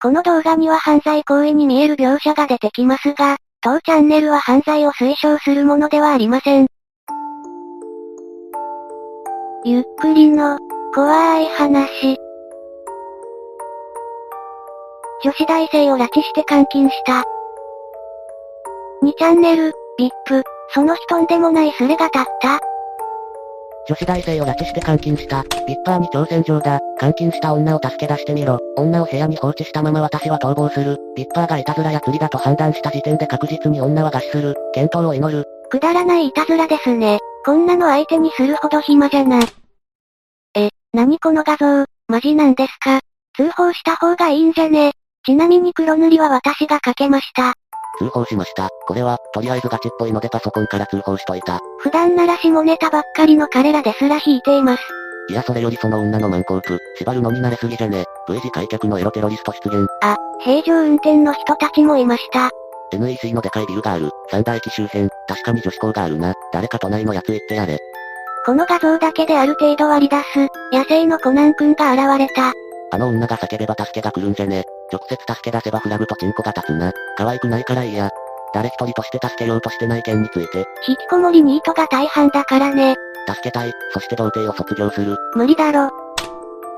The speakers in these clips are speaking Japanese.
この動画には犯罪行為に見える描写が出てきますが、当チャンネルは犯罪を推奨するものではありません。ゆっくりの、怖い話。女子大生を拉致して監禁した。2チャンネル、VIP、その人んでもないスレが立った。女子大生を拉致して監禁した。ビッパーに挑戦状だ。監禁した女を助け出してみろ。女を部屋に放置したまま私は逃亡する。ビッパーがいたずらや釣りだと判断した時点で確実に女は餓死する。検討を祈る。くだらないいたずらですね。こんなの相手にするほど暇じゃな。え、何この画像、マジなんですか通報した方がいいんじゃねちなみに黒塗りは私がかけました。通報しました。これは、とりあえずガチっぽいのでパソコンから通報しといた。普段なら下ネタばっかりの彼らですら引いています。いやそれよりその女のマンコープ、縛るのに慣れすぎじゃね。V 字開脚のエロテロリスト出現。あ、平常運転の人たちもいました。NEC のでかいビルがある。三大駅周辺、確かに女子校があるな。誰か都内のやつ言ってやれ。この画像だけである程度割り出す、野生のコナン君が現れた。あの女が叫べば助けが来るんじゃね。直接助け出せばフラグとチンコが立つな。可愛くないから嫌。誰一人として助けようとしてない件について。引きこもりニートが大半だからね。助けたい、そして童貞を卒業する。無理だろ。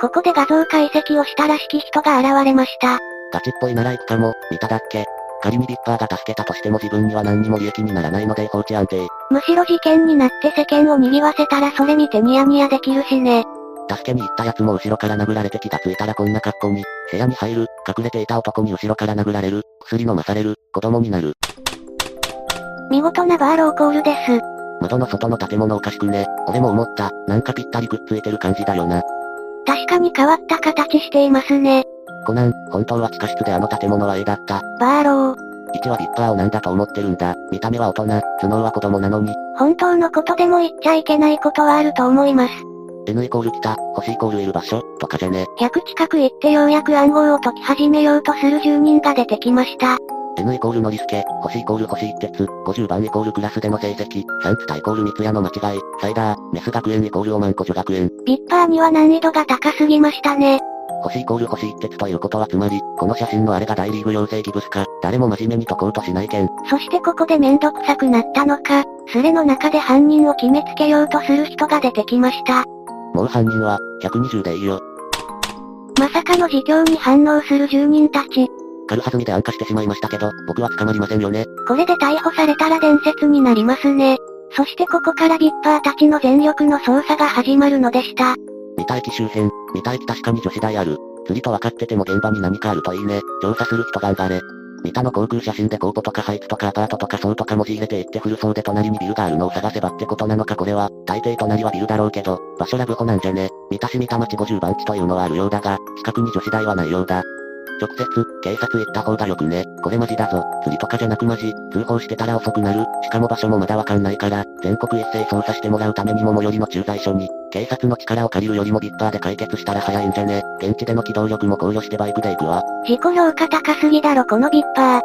ここで画像解析をしたらしき人が現れました。ガチっぽいなら行くかも、見ただっけ。仮にビッパーが助けたとしても自分には何にも利益にならないので放置安定。むしろ事件になって世間を賑わせたらそれ見てニヤニヤできるしね。助けに行った奴も後ろから殴られて気がついたらこんな格好に、部屋に入る、隠れていた男に後ろから殴られる、薬飲まされる、子供になる。見事なバーローコールです。窓の外の建物おかしくね。俺も思った。なんかぴったりくっついてる感じだよな。確かに変わった形していますね。コナン、本当は地下室であの建物は A だった。バーロー。1はビッパーをなんだと思ってるんだ。見た目は大人、頭脳は子供なのに。本当のことでも言っちゃいけないことはあると思います。N イコール来た、星イコールいる場所、とかじゃね。100近く行ってようやく暗号を解き始めようとする住人が出てきました。N イコールノリスケ、星イコール星一徹、50番イコールクラスでの成績、サンツタイコール三ツ矢の間違い、サイダー、メス学園イコールオマンコ女学園。ビッパーには難易度が高すぎましたね。星イコール星一徹ということはつまり、この写真のあれが大リーグ養成ギブスか、誰も真面目に解こうとしない件。そしてここでめんどくさくなったのか、スレの中で犯人を決めつけようとする人が出てきました。もう犯人は、120でいいよ。まさかの自供に反応する住人たち。軽はずみで暗化してしまいましたけど、僕は捕まりませんよね。これで逮捕されたら伝説になりますね。そしてここからビッパーたちの全力の捜査が始まるのでした。三田駅周辺、三田駅確かに女子大ある。釣りと分かってても現場に何かあるといいね。調査する人頑張れ。三田の航空写真でコートとかハイツとかアパートとか層とか文字入れていって古そうで隣にビルがあるのを探せばってことなのかこれは、大抵隣はビルだろうけど、場所ラブホなんじゃね。三田市三田町50番地というのはあるようだが、近くに女子大はないようだ。直接、警察行った方がよくね。これマジだぞ。釣りとかじゃなくマジ。通報してたら遅くなる。しかも場所もまだわかんないから、全国一斉捜査してもらうためにも最寄りの駐在所に、警察の力を借りるよりもビッパーで解決したら早いんじゃね。現地での機動力も考慮してバイクで行くわ。自己評価高すぎだろこのビッパー。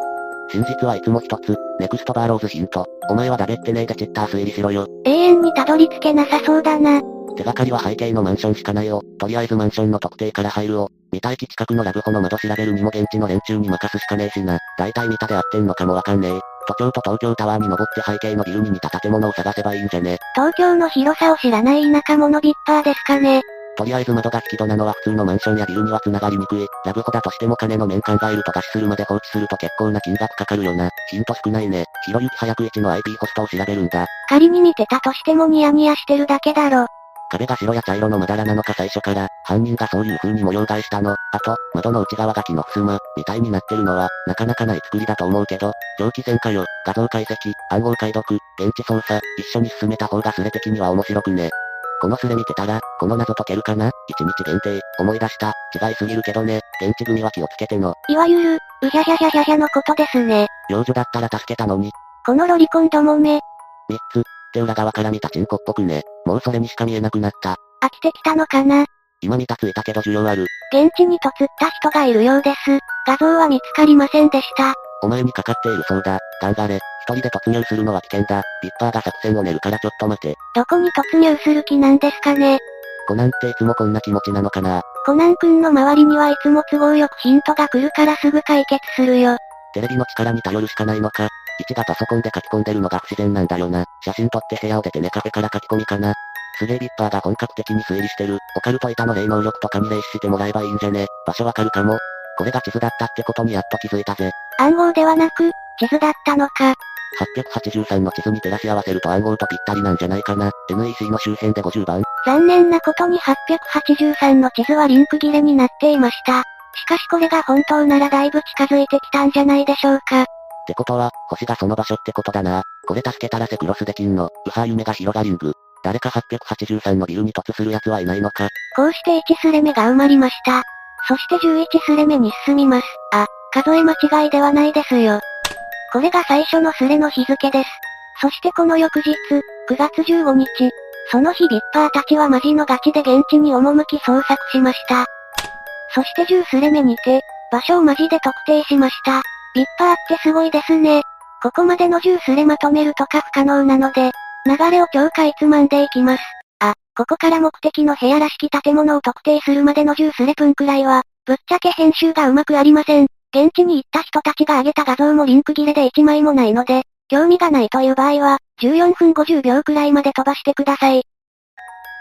真実はいつも一つ、ネクストバーローズヒント。お前は誰ってねえでチェッター推理しろよ。永遠にたどり着けなさそうだな。手がかりは背景のマンションしかないよ。とりあえずマンションの特定から入るを。三田駅近くのラブホの窓調べるにも現地の連中に任すしかねえしな。大体三田で合ってんのかもわかんねえ。都庁と東京タワーに登って背景のビルに似た建物を探せばいいんじゃね。東京の広さを知らない田舎者ビッパーですかね。とりあえず窓が引き戸なのは普通のマンションやビルには繋がりにくい。ラブホだとしても金の面考えると餓死するまで放置すると結構な金額かかるよな。ヒント少ないね。ひろゆき早く1の IP ホストを調べるんだ。仮に見てたとしてもニヤニヤしてるだけだろ。壁が白や茶色のまだらなのか最初から、犯人がそういう風に模様替えしたの。あと、窓の内側が木の襖、みたいになってるのは、なかなかない作りだと思うけど、蒸気線化よ、画像解析、暗号解読、現地操作、一緒に進めた方がスレ的には面白くね。このスレ見てたら、この謎解けるかな？一日限定、思い出した、違いすぎるけどね、現地組は気をつけての。いわゆる、うひゃひゃひゃひゃひゃのことですね。幼女だったら助けたのに。このロリコンどもめ。三つ、って裏側から見たチンコっぽくね。もうそれにしか見えなくなった。飽きてきたのかな？今見たついたけど需要ある。現地にとつった人がいるようです。画像は見つかりませんでした。お前にかかっているそうだ。頑張れ。一人で突入するのは危険だ。ビッパーが作戦を練るからちょっと待て。どこに突入する気なんですかね？コナンっていつもこんな気持ちなのかな？コナン君の周りにはいつも都合よくヒントが来るからすぐ解決するよ。テレビの力に頼るしかないのか。一がパソコンで書き込んでるのが不自然なんだよな。写真撮って部屋を出てネカフェから書き込みかな。すげえビッパーが本格的に推理してる。オカルト板の霊能力とかに霊視してもらえばいいんじゃね。場所わかるかも。これが地図だったってことにやっと気づいたぜ。暗号ではなく、地図だったのか。883の地図に照らし合わせると暗号とぴったりなんじゃないかな。NEC の周辺で50番。残念なことに883の地図はリンク切れになっていました。しかしこれが本当ならだいぶ近づいてきたんじゃないでしょうか。ってことは、星がその場所ってことだな。これ助けたらセクロスできんの。ウハー夢が広がりんぐ。誰か883のビルに突する奴はいないのか。こうして1スレ目が埋まりました。そして11スレ目に進みます。あ、数え間違いではないですよ。これが最初のスレの日付です。そしてこの翌日、9月15日、その日ビッパーたちはマジのガチで現地に赴き捜索しました。そして10スレ目にて、場所をマジで特定しました。ビッパーってすごいですね。ここまでの10スレまとめるとか不可能なので、流れを超かいつまんでいきます。あ、ここから目的の部屋らしき建物を特定するまでの10スレ分くらいは、ぶっちゃけ編集がうまくありません。現地に行った人たちが上げた画像もリンク切れで1枚もないので、興味がないという場合は、14分50秒くらいまで飛ばしてください。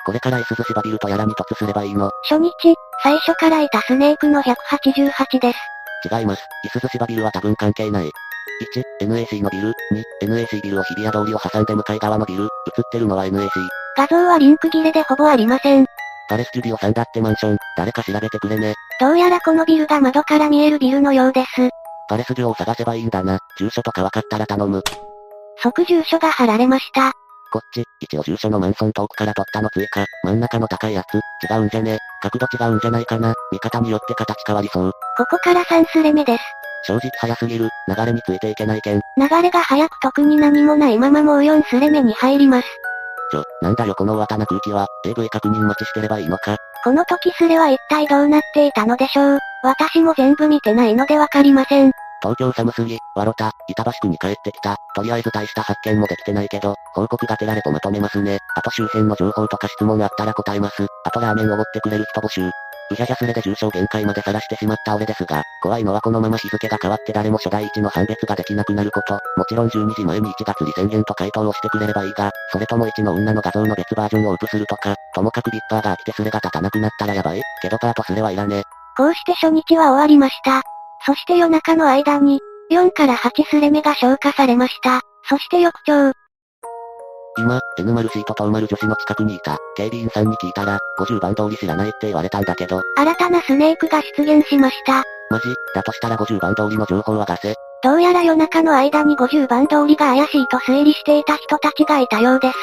これからイスズシバビルとやらに突すればいいの初日、最初からいたスネークの188です。違います。イスズシバビルは多分関係ない。1、NAC のビル、2、NAC ビルを日比谷通りを挟んで向かい側のビル、映ってるのは NAC。画像はリンク切れでほぼありません。パレステュディオさんだってマンション、誰か調べてくれね。どうやらこのビルが窓から見えるビルのようです。パレスデュオを探せばいいんだな。住所とか分かったら頼む。即住所が貼られました。こっち、一応住所のマンソン遠くから撮ったの追加。真ん中の高いやつ、違うんじゃね角度違うんじゃないかな見方によって形変わりそう。ここから3スレ目です。正直早すぎる、流れについていけないけん。流れが早く特に何もないままもう4スレ目に入ります。ちょ、なんだよこの綿な空気は、AV 確認待ちしてればいいのか。この時スレは一体どうなっていたのでしょう。私も全部見てないのでわかりません。東京寒すぎ、わろた、板橋区に帰ってきた。とりあえず大した発見もできてないけど、報告がてられとまとめますね。あと周辺の情報とか質問あったら答えます。あとラーメンおごってくれる人募集。うじゃじゃすれで重症限界まで晒してしまった俺ですが、怖いのはこのまま日付が変わって誰も初代一の判別ができなくなること。もちろん12時前に1月に宣言と回答をしてくれればいいが、それとも1の女の画像の別バージョンをウプするとか、ともかくビッパーが飽きてスレが立たなくなったらやばい。けどパートスレはいらね。こうして初日は終わりました。そして夜中の間に、4から8スレ目が消化されました。そして翌朝、今、N 丸シートと丸女子の近くにいた、警備員さんに聞いたら、50番通り知らないって言われたんだけど。新たなスネークが出現しました。マジ？だとしたら50番通りの情報は出せ。どうやら夜中の間に50番通りが怪しいと推理していた人たちがいたようです。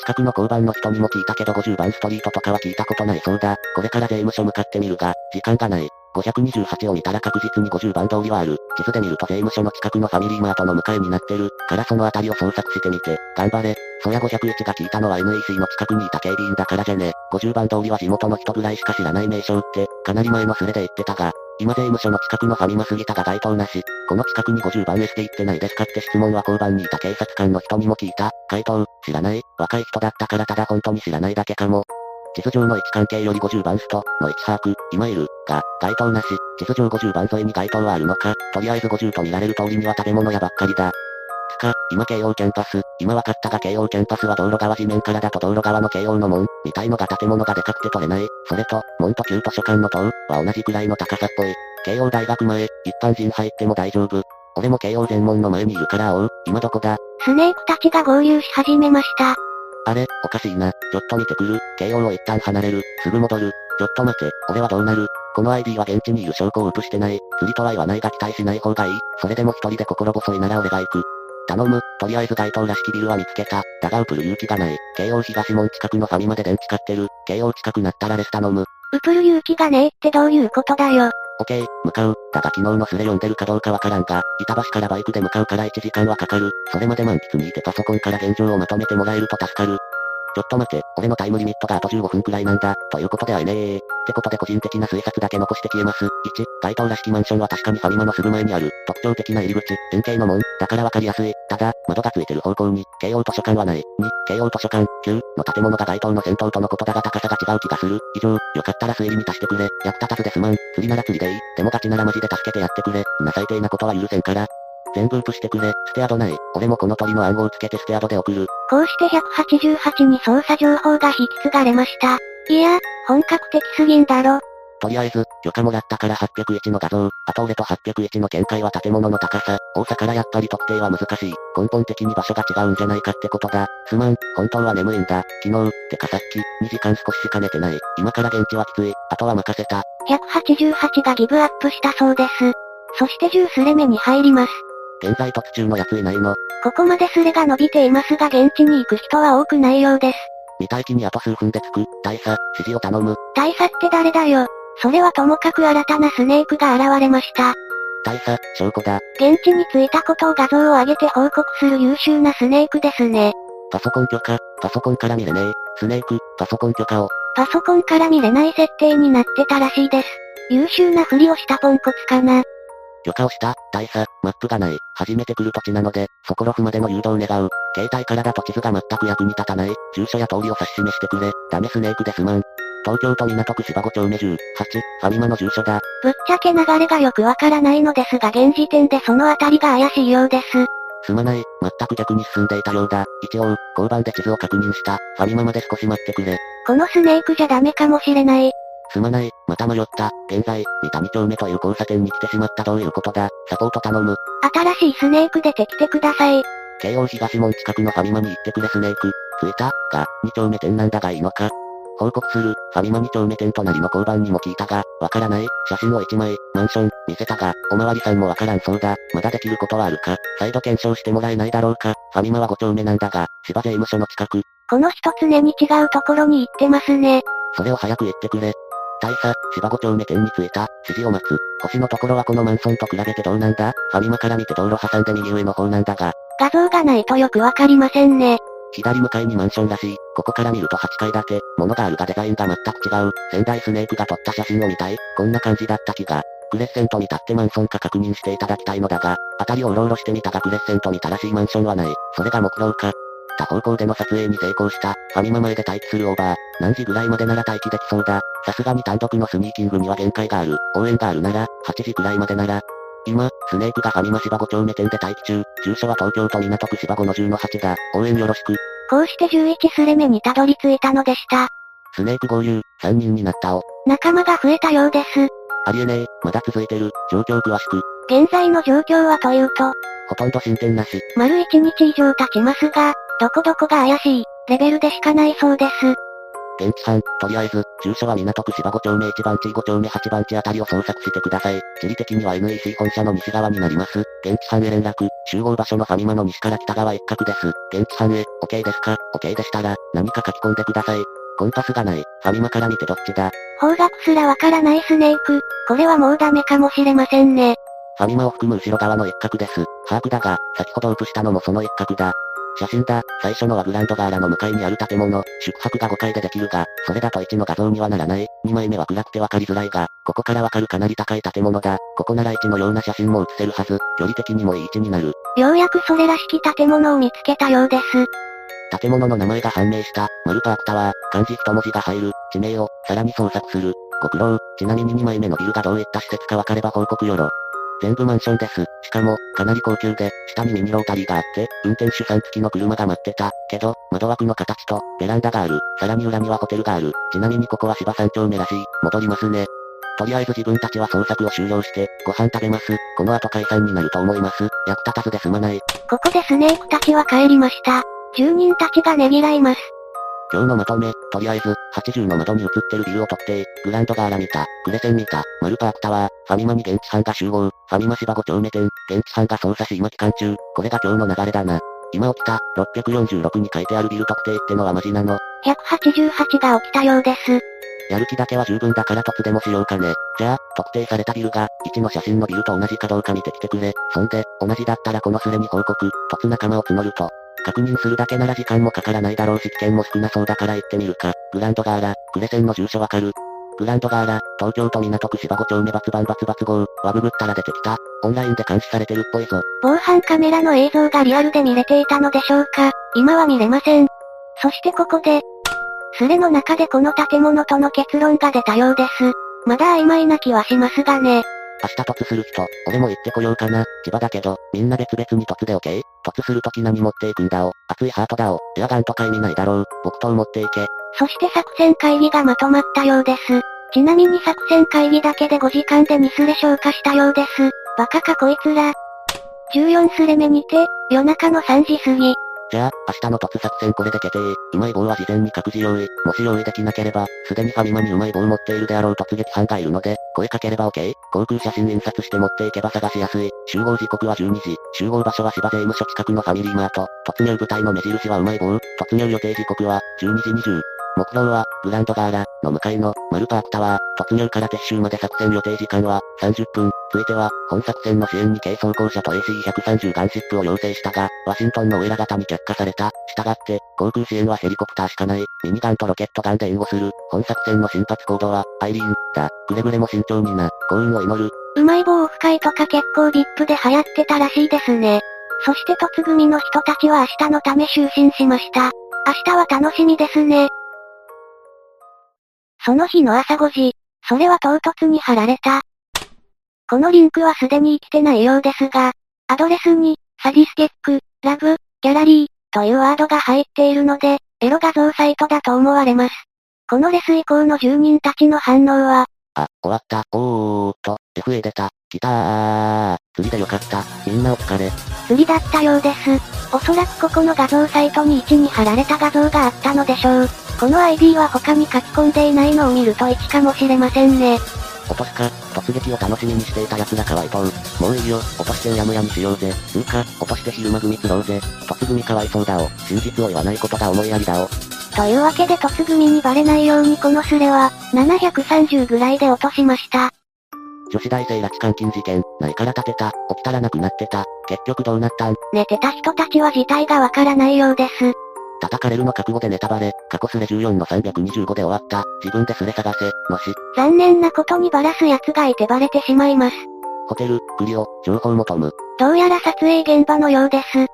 近くの交番の人にも聞いたけど50番ストリートとかは聞いたことないそうだ。これから税務署向かってみるが、時間がない。528を見たら確実に50番通りはある。地図で見ると税務署の近くのファミリーマートの向かいになってる。からその辺りを捜索してみて。頑張れ。そや501が聞いたのは NEC の近くにいた警備員だからじゃね。50番通りは地元の人ぐらいしか知らない名称って、かなり前のスレで言ってたが、今税務署の近くのファミマ杉田が該当なし、この近くに50番エステ行ってないですかって質問は交番にいた警察官の人にも聞いた。回答、知らない。若い人だったからただ本当に知らないだけかも。地図上の位置関係より50番ストの位置把握、今いる、が、該当なし、地図上50番沿いに該当はあるのか、とりあえず50と見られる通りには食べ物屋ばっかりだ。つか、今京王キャンパス、今分かったが京王キャンパスは道路側地面からだと道路側の京王の門、みたいのが建物がでかくて取れない。それと、門と旧図書館の塔、は同じくらいの高さっぽい。京王大学前、一般人入っても大丈夫。俺も京王全門の前にいるから会おう。今どこだ？スネークたちが合流し始めました。あれ、おかしいな。ちょっと見てくる。慶応を一旦離れる。すぐ戻る。ちょっと待て、俺はどうなる？この ID は現地にいる証拠をウプしてない。釣りとは言わないが期待しない方がいい。それでも一人で心細いなら俺が行く。頼む。とりあえず街灯らしきビルは見つけた。だがウプる勇気がない。慶応東門近くのファミマで電池買ってる。慶応近くなったらレス頼む。ウプる勇気がねえってどういうことだよ。オッケー、向かう。だが昨日のスレ読んでるかどうかわからんが、板橋からバイクで向かうから1時間はかかる。それまで満喫にいてパソコンから現状をまとめてもらえると助かる。ちょっと待て、俺のタイムリミットがあと15分くらいなんだ、ということではえねえってことで個人的な推察だけ残して消えます。1、該当らしきマンションは確かにファミマのすぐ前にある、特徴的な入り口、円形の門、だからわかりやすい。ただ、窓がついてる方向に、京王図書館はない。2、京王図書館、9の建物が該当の先頭とのことだが高さが違う気がする。以上、よかったら推理に足してくれ。役立たずですまん。釣りなら釣りでいい。でもガチならマジで助けてやってくれ。な最低なことは許せんから。全部ープしてくれ。ステアドない。俺もこの鳥の暗号をつけてステアドで送る。こうして188に操作情報が引き継がれました。いや、本格的すぎんだろ。とりあえず、許可もらったから801の画像、あと俺と801の見解は建物の高さ、多さからやっぱり特定は難しい。根本的に場所が違うんじゃないかってことだ。すまん、本当は眠いんだ。昨日、てかさっき、2時間少ししか寝てない。今から現地はきつい。あとは任せた。188がギブアップしたそうです。そして10スレ目に入ります。現在突中のやついないの？ここまでスレが伸びていますが現地に行く人は多くないようです。見たい気にあと数分で着く？大佐、指示を頼む。大佐って誰だよ？それはともかく新たなスネークが現れました。大佐、証拠だ。現地に着いたことを画像を上げて報告する優秀なスネークですね。パソコン許可、パソコンから見れねえ。スネーク、パソコン許可を。パソコンから見れない設定になってたらしいです。優秀なふりをしたポンコツかな。許可をした、大佐、マップがない。初めて来る土地なので、そこロフまでの誘導を願う。携帯からだと地図が全く役に立たない。住所や通りを指し示してくれ。ダメスネークですまん。東京都港区芝5丁目10、8、ファミマの住所だ。ぶっちゃけ流れがよくわからないのですが現時点でそのあたりが怪しいようです。すまない、全く逆に進んでいたようだ。一応、交番で地図を確認した。ファミマまで少し待ってくれ。このスネークじゃダメかもしれない。すまない、また迷った。現在、三谷丁目という交差点に来てしまったどういうことだ。サポート頼む。新しいスネーク出てきてください。京王東門近くのファミマに行ってくれスネーク。着いたが、二丁目店なんだがいいのか報告する、ファミマ2丁目店隣の交番にも聞いたが、わからない、写真を1枚、マンション、見せたが、おまわりさんもわからんそうだ、まだできることはあるか、再度検証してもらえないだろうか、ファミマは5丁目なんだが、芝税務署の近く。この一つねに違うところに行ってますね。それを早く言ってくれ、大佐、芝5丁目店に着いた、指示を待つ。星のところはこのマンションと比べてどうなんだ？ファミマから見て道路挟んで右上の方なんだが。画像がないとよくわかりませんね。左向かいにマンションらしい。ここから見ると8階建て、物があるがデザインが全く違う。仙台スネークが撮った写真を見たい。こんな感じだった気が。クレッセントに立ってマンションか確認していただきたいのだが、辺りをうろうろしてみたがクレッセントにたらしいマンションはない。それが目標か。他方向での撮影に成功した。ファミマ前で待機するオーバー。何時ぐらいまでなら待機できそうだ。さすがに単独のスニーキングには限界がある。応援があるなら、8時くらいまでなら。今、スネークがファミマ芝5丁目店で待機中。住所は東京都港区芝5の10の8だ。応援よろしく。こうして11スレ目にたどり着いたのでした。スネーク合流、3人になったお。仲間が増えたようです。ありえねえ、まだ続いてる。状況詳しく。現在の状況はというと、ほとんど進展なし。丸1日以上経ちますが、どこどこが怪しい、レベルでしかないそうです。現地班、とりあえず、住所は港区芝5丁目1番地5丁目8番地あたりを捜索してください。地理的には NEC 本社の西側になります。現地班へ連絡、集合場所のファミマの西から北側一角です。現地班へ、OK ですか ?OK でしたら、何か書き込んでください。コンパスがない。ファミマから見てどっちだ？方角すらわからないスネーク。これはもうダメかもしれませんね。ファミマを含む後ろ側の一角です。把握だが、先ほど写したのもその一角だ。写真だ。最初のはグランドガーラの向かいにある建物。宿泊が5階でできるが、それだと1の画像にはならない。2枚目は暗くてわかりづらいが、ここからわかるかなり高い建物だ。ここなら1のような写真も写せるはず。距離的にもいい位置になる。ようやくそれらしき建物を見つけたようです。建物の名前が判明した。マルパークタワー。漢字一文字が入る。地名を、さらに捜索する。ご苦労。ちなみに2枚目のビルがどういった施設かわかれば報告よろ。全部マンションです。しかも、かなり高級で、下にミニロータリーがあって、運転手さん付きの車が待ってた。けど、窓枠の形と、ベランダがある。さらに裏にはホテルがある。ちなみにここは芝山丁目らしい。戻りますね。とりあえず自分たちは捜索を終了して、ご飯食べます。この後解散になると思います。役立たずで済まない。ここでスネークたちは帰りました。住人たちがねぎらいます。今日のまとめ、とりあえず、80の窓に映ってるビルを特定、グランドガーラ見た、クレセン見た、マルパークタワー、ファミマに現地班が集合、ファミマ芝5丁目店、現地班が捜査し今期間中、これが今日の流れだな。今起きた、646に書いてあるビル特定ってのはマジなの。188が起きたようです。やる気だけは十分だから突でもしようかね。じゃあ、特定されたビルが、1の写真のビルと同じかどうか見てきてくれ。そんで、同じだったらこのスレに報告、突仲間を募ると。確認するだけなら時間もかからないだろうし危険も少なそうだから行ってみるか。グランドガーラ、クレセンの住所わかるグランドガーラ、東京都港区芝5丁目バツバンバツバツ号、ワブブったら出てきた。オンラインで監視されてるっぽいぞ。防犯カメラの映像がリアルで見れていたのでしょうか今は見れません。そしてここで、スレの中でこの建物との結論が出たようです。まだ曖昧な気はしますがね。明日突する人、俺も行ってこようかな。千葉だけど、みんな別々に突で OK? 突するとき何持っていくんだお。熱いハートだお。エアガンとか意味ないだろう。木刀持っていけ。そして作戦会議がまとまったようです。ちなみに作戦会議だけで5時間で2スレ消化したようです。バカかこいつら。14スレ目にて、夜中の3時過ぎ。じゃあ、明日の突作戦これで決定。うまい棒は事前に各自用意。もし用意できなければ、すでにファミマにうまい棒持っているであろう突撃班がいるので、声かければ OK。航空写真印刷して持っていけば探しやすい。集合時刻は12時。集合場所は芝税務署近くのファミリーマート。突入部隊の目印はうまい棒。突入予定時刻は、12時20。目標は、グランドガーラ、の向かいの、マルパークタワー、突入から撤収まで作戦予定時間は、30分。ついては、本作戦の支援に軽装甲車と AC130 ガンシップを要請したが、ワシントンのウェラ型に却下された。従って、航空支援はヘリコプターしかない。ミニガンとロケットガンで援護する。本作戦の新発行動は、アイリーン、だ。くれぐれも慎重にな。幸運を祈る。うまい棒オフ会とか結構 VIP で流行ってたらしいですね。そして突組の人たちは明日のため就寝しました。明日は楽しみですね。その日の朝5時、それは唐突に貼られた。このリンクはすでに生きてないようですが、アドレスに、サディスティック、ラブ、ギャラリー、というワードが入っているので、エロ画像サイトだと思われます。このレス以降の住人たちの反応は、あ、終わった。おーっと、FA 出た。来たー。釣りでよかった。みんなお疲れ。釣りだったようです。おそらくここの画像サイトに位置に貼られた画像があったのでしょう。この ID は他に書き込んでいないのを見ると1かもしれませんね。落とすか、突撃を楽しみにしていた奴がかわいそう。もういいよ、落としてやむやにしようぜ。つうか、落として昼間組釣ろうぜ。突組かわいそうだお。真実を言わないことが思いやりだお。というわけで突組にバレないようにこのスレは、730ぐらいで落としました。女子大生拉致監禁事件、ないから立てた、起きたらなくなってた、結局どうなったん？寝てた人たちは事態がわからないようです。叩かれるの覚悟でネタバレ、過去スレ14の325で終わった、自分でスレ探せ、もし。残念なことにバラす奴がいてバレてしまいます。ホテル、クリオ、情報求む。どうやら撮影現場のようです。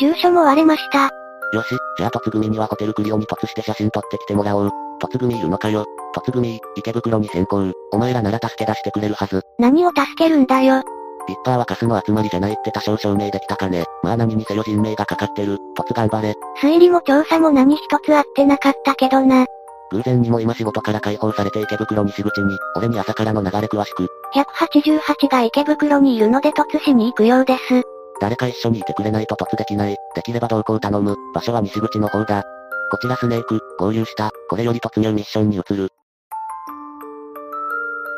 住所も割れました。よし、じゃあ突組にはホテルクリオに突して写真撮ってきてもらおう。突組いるのかよ。突組、池袋に先行。お前らなら助け出してくれるはず。何を助けるんだよ。ピッパーはカスの集まりじゃないって多少証明できたかね。まあ何にせよ人命がかかってる。突頑張れ。推理も調査も何一つあってなかったけどな。偶然にも今仕事から解放されて池袋西口に、俺に朝からの流れ詳しく。188が池袋にいるので突しに行くようです。誰か一緒にいてくれないと突できない。できれば同行頼む。場所は西口の方だ。こちらスネーク、合流した。これより突入ミッションに移る。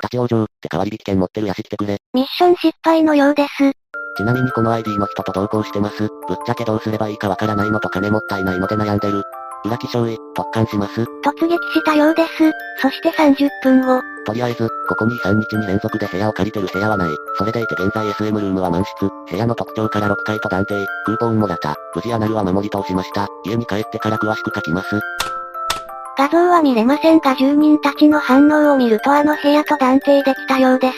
立ち往生、って代わり引き券持ってるやし来てくれ。ミッション失敗のようです。ちなみにこの ID の人と同行してます。ぶっちゃけどうすればいいかわからないのと金もったいないので悩んでる。裏気象医、特艦します突撃したようです。そして30分後。とりあえず、ここに3日に連続で部屋を借りてる部屋はない。それでいて現在 SM ルームは満室。部屋の特徴から6階と断定。クーポンもらった。無事アナルは守り通しました。家に帰ってから詳しく書きます。画像は見れませんが住人たちの反応を見るとあの部屋と断定できたようです。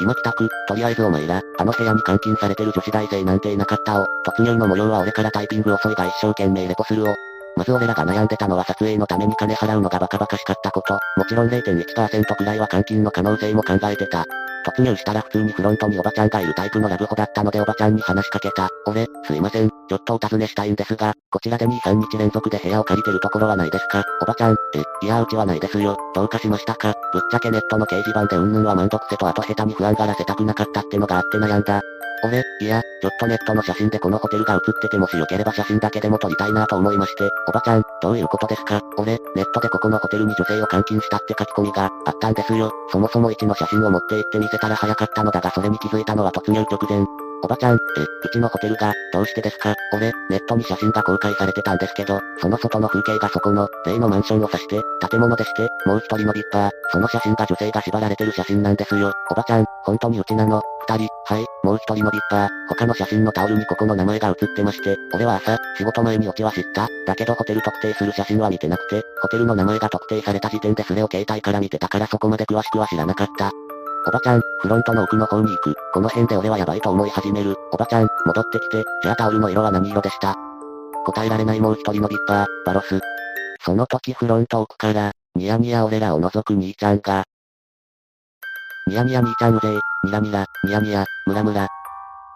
今帰宅、とりあえずお前ら、あの部屋に監禁されてる女子大生なんていなかったを、突入の模様は俺からタイピング遅いが一生懸命レポするを。まず俺らが悩んでたのは撮影のために金払うのがバカバカしかったこと。もちろん0.1%くらいは監禁の可能性も考えてた。突入したら普通にフロントにおばちゃんがいるタイプのラブホだったのでおばちゃんに話しかけた。俺、すいません、ちょっとお尋ねしたいんですが、こちらで2、3日連続で部屋を借りてるところはないですか？おばちゃん、え、いやうちはないですよ。どうかしましたか？ぶっちゃけネットの掲示板でうんぬんは満足せとあと下手に不安がらせたくなかったってのがあって悩んだ。俺、いや、ちょっとネットの写真でこのホテルが写っててもしよければ写真だけでも撮りたいなと思いまして、おばちゃん、どういうことですか？俺、ネットでここのホテルに女性を監禁したって書き込みがあったんですよ。そもそも1の写真を持って行って見せたら早かったのだがそれに気づいたのは突入直前。おばちゃん、え、うちのホテルが、どうしてですか？俺、ネットに写真が公開されてたんですけど、その外の風景がそこの、例のマンションを指して、建物でして、もう一人のビッパー、その写真が女性が縛られてる写真なんですよ。おばちゃん、本当にうちなの、二人、はい、もう一人のビッパー、他の写真のタオルにここの名前が写ってまして、俺は朝、仕事前にオチは知った。だけどホテル特定する写真は見てなくて、ホテルの名前が特定された時点でそれを携帯から見てたからそこまで詳しくは知らなかった。おばちゃん、フロントの奥の方に行く。この辺で俺はやばいと思い始める。おばちゃん、戻ってきて、じゃあタオルの色は何色でした？答えられないもう一人のビッパー、バロス。その時フロント奥から、ニヤニヤ俺らを除く兄ちゃんが、ニヤニヤ兄ちゃんうぜえニラニラ、ニヤニヤ、ムラムラ。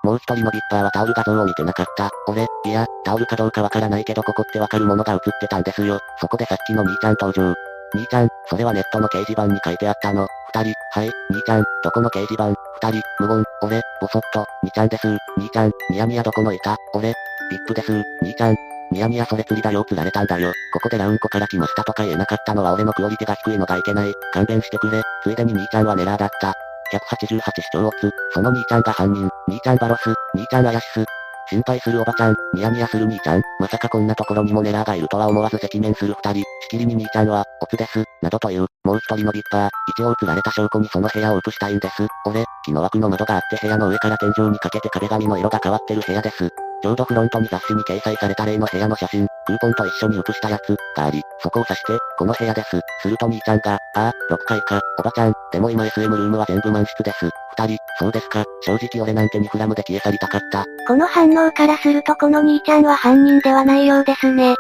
もう一人のビッパーはタオル画像を見てなかった。俺、いや、タオルかどうかわからないけどここってわかるものが映ってたんですよ。そこでさっきの兄ちゃん登場。兄ちゃん、それはネットの掲示板に書いてあったの。二人、はい、兄ちゃん、どこの掲示板？二人、無言、俺、ぼそっと、兄ちゃんです。兄ちゃん、ニヤニヤどこのいた俺、ビップです。兄ちゃん、ニヤニヤそれ釣りだよ釣られたんだよ。ここでラウンコから来ましたとか言えなかったのは俺のクオリティが低いのがいけない。勘弁してくれ。ついでに兄ちゃんはネラーだった。188視聴オツ。その兄ちゃんが犯人。兄ちゃんバロス。兄ちゃんアヤシス。心配するおばちゃん、ニヤニヤする兄ちゃん、まさかこんなところにもネラーがいるとは思わず赤面する二人、しきりに兄ちゃんは、オツです、などという、もう一人のビッパー、一応映られた証拠にその部屋を映したいんです。俺、木の枠の窓があって部屋の上から天井にかけて壁紙の色が変わってる部屋です。ちょうどフロントに雑誌に掲載された例の部屋の写真、クーポンと一緒に写したやつ、があり、そこを指して、この部屋です。すると兄ちゃんが、ああ、6階か、おばちゃん、でも今 SM ルームは全部満室です。二人、そうですか、正直俺なんて2フラムで消え去りたかった。この反応からするとこの兄ちゃんは犯人ではないようですね。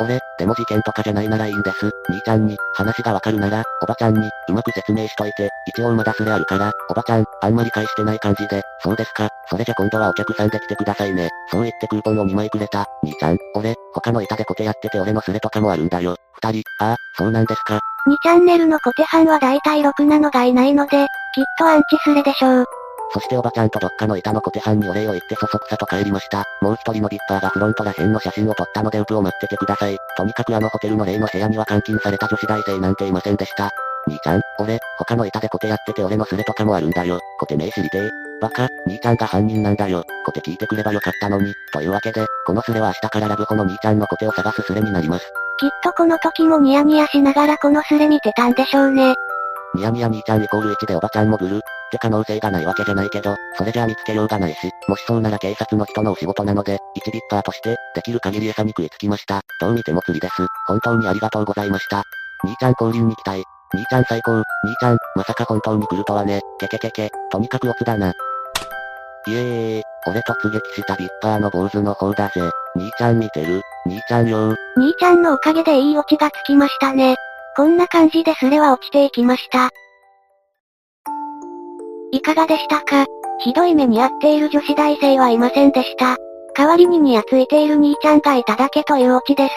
俺、でも事件とかじゃないならいいんです。兄ちゃんに、話がわかるなら、おばちゃんに、うまく説明しといて、一応まだすれあるから、おばちゃん、あんまり返してない感じで、そうですか、それじゃ今度はお客さんで来てくださいね。そう言ってクーポンを2枚くれた。兄ちゃん、俺、他の板でコテやってて俺のスレとかもあるんだよ。二人、ああ、そうなんですか。2チャンネルのコテ班は大体6なのがいないので、きっとアンチスレでしょう。そしておばちゃんとどっかの板の小手班にお礼を言ってそそくさと帰りました。もう一人のビッパーがフロントら辺の写真を撮ったのでウプを待っててください。とにかくあのホテルの例の部屋には監禁された女子大生なんていませんでした。兄ちゃん、俺、他の板でコテやってて俺のスレとかもあるんだよ。コテ名知りてー。バカ、兄ちゃんが犯人なんだよ。コテ聞いてくればよかったのに。というわけで、このスレは明日からラブホの兄ちゃんのコテを探すスレになります。きっとこの時もニヤニヤしながらこのスレ見てたんでしょうね。ニヤニヤ兄ちゃんイコール1でおばちゃんもグルって可能性がないわけじゃないけど、それじゃあ見つけようがないし、もしそうなら警察の人のお仕事なので、1ビッパーとして、できる限り餌に食いつきました。どう見ても釣りです。本当にありがとうございました。兄ちゃん降臨に期待。兄ちゃん最高。兄ちゃん、まさか本当に来るとはね。けけけけ、とにかくオツだな。いえー、俺突撃したビッパーの坊主の方だぜ。兄ちゃん見てる？兄ちゃんよ兄ちゃんのおかげでいいオチがつきましたね。こんな感じでスレは落ちていきました。いかがでしたか？ひどい目に遭っている女子大生はいませんでした。代わりにニヤついている兄ちゃんがいただけというオチです。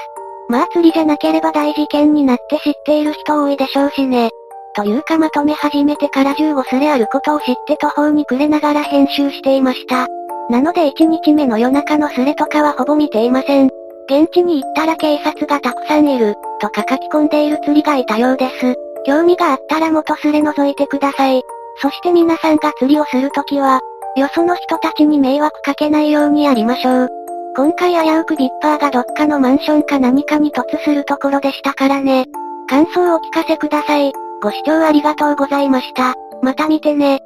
まあ釣りじゃなければ大事件になって知っている人多いでしょうしね。というかまとめ始めてから15スレあることを知って途方に暮れながら編集していました。なので1日目の夜中のスレとかはほぼ見ていません。現地に行ったら警察がたくさんいる、とか書き込んでいる釣りがいたようです。興味があったら元スレ覗いてください。そして皆さんが釣りをするときは、よその人たちに迷惑かけないようにやりましょう。今回危うくビッパーがどっかのマンションか何かに突するところでしたからね。感想をお聞かせください。ご視聴ありがとうございました。また見てね。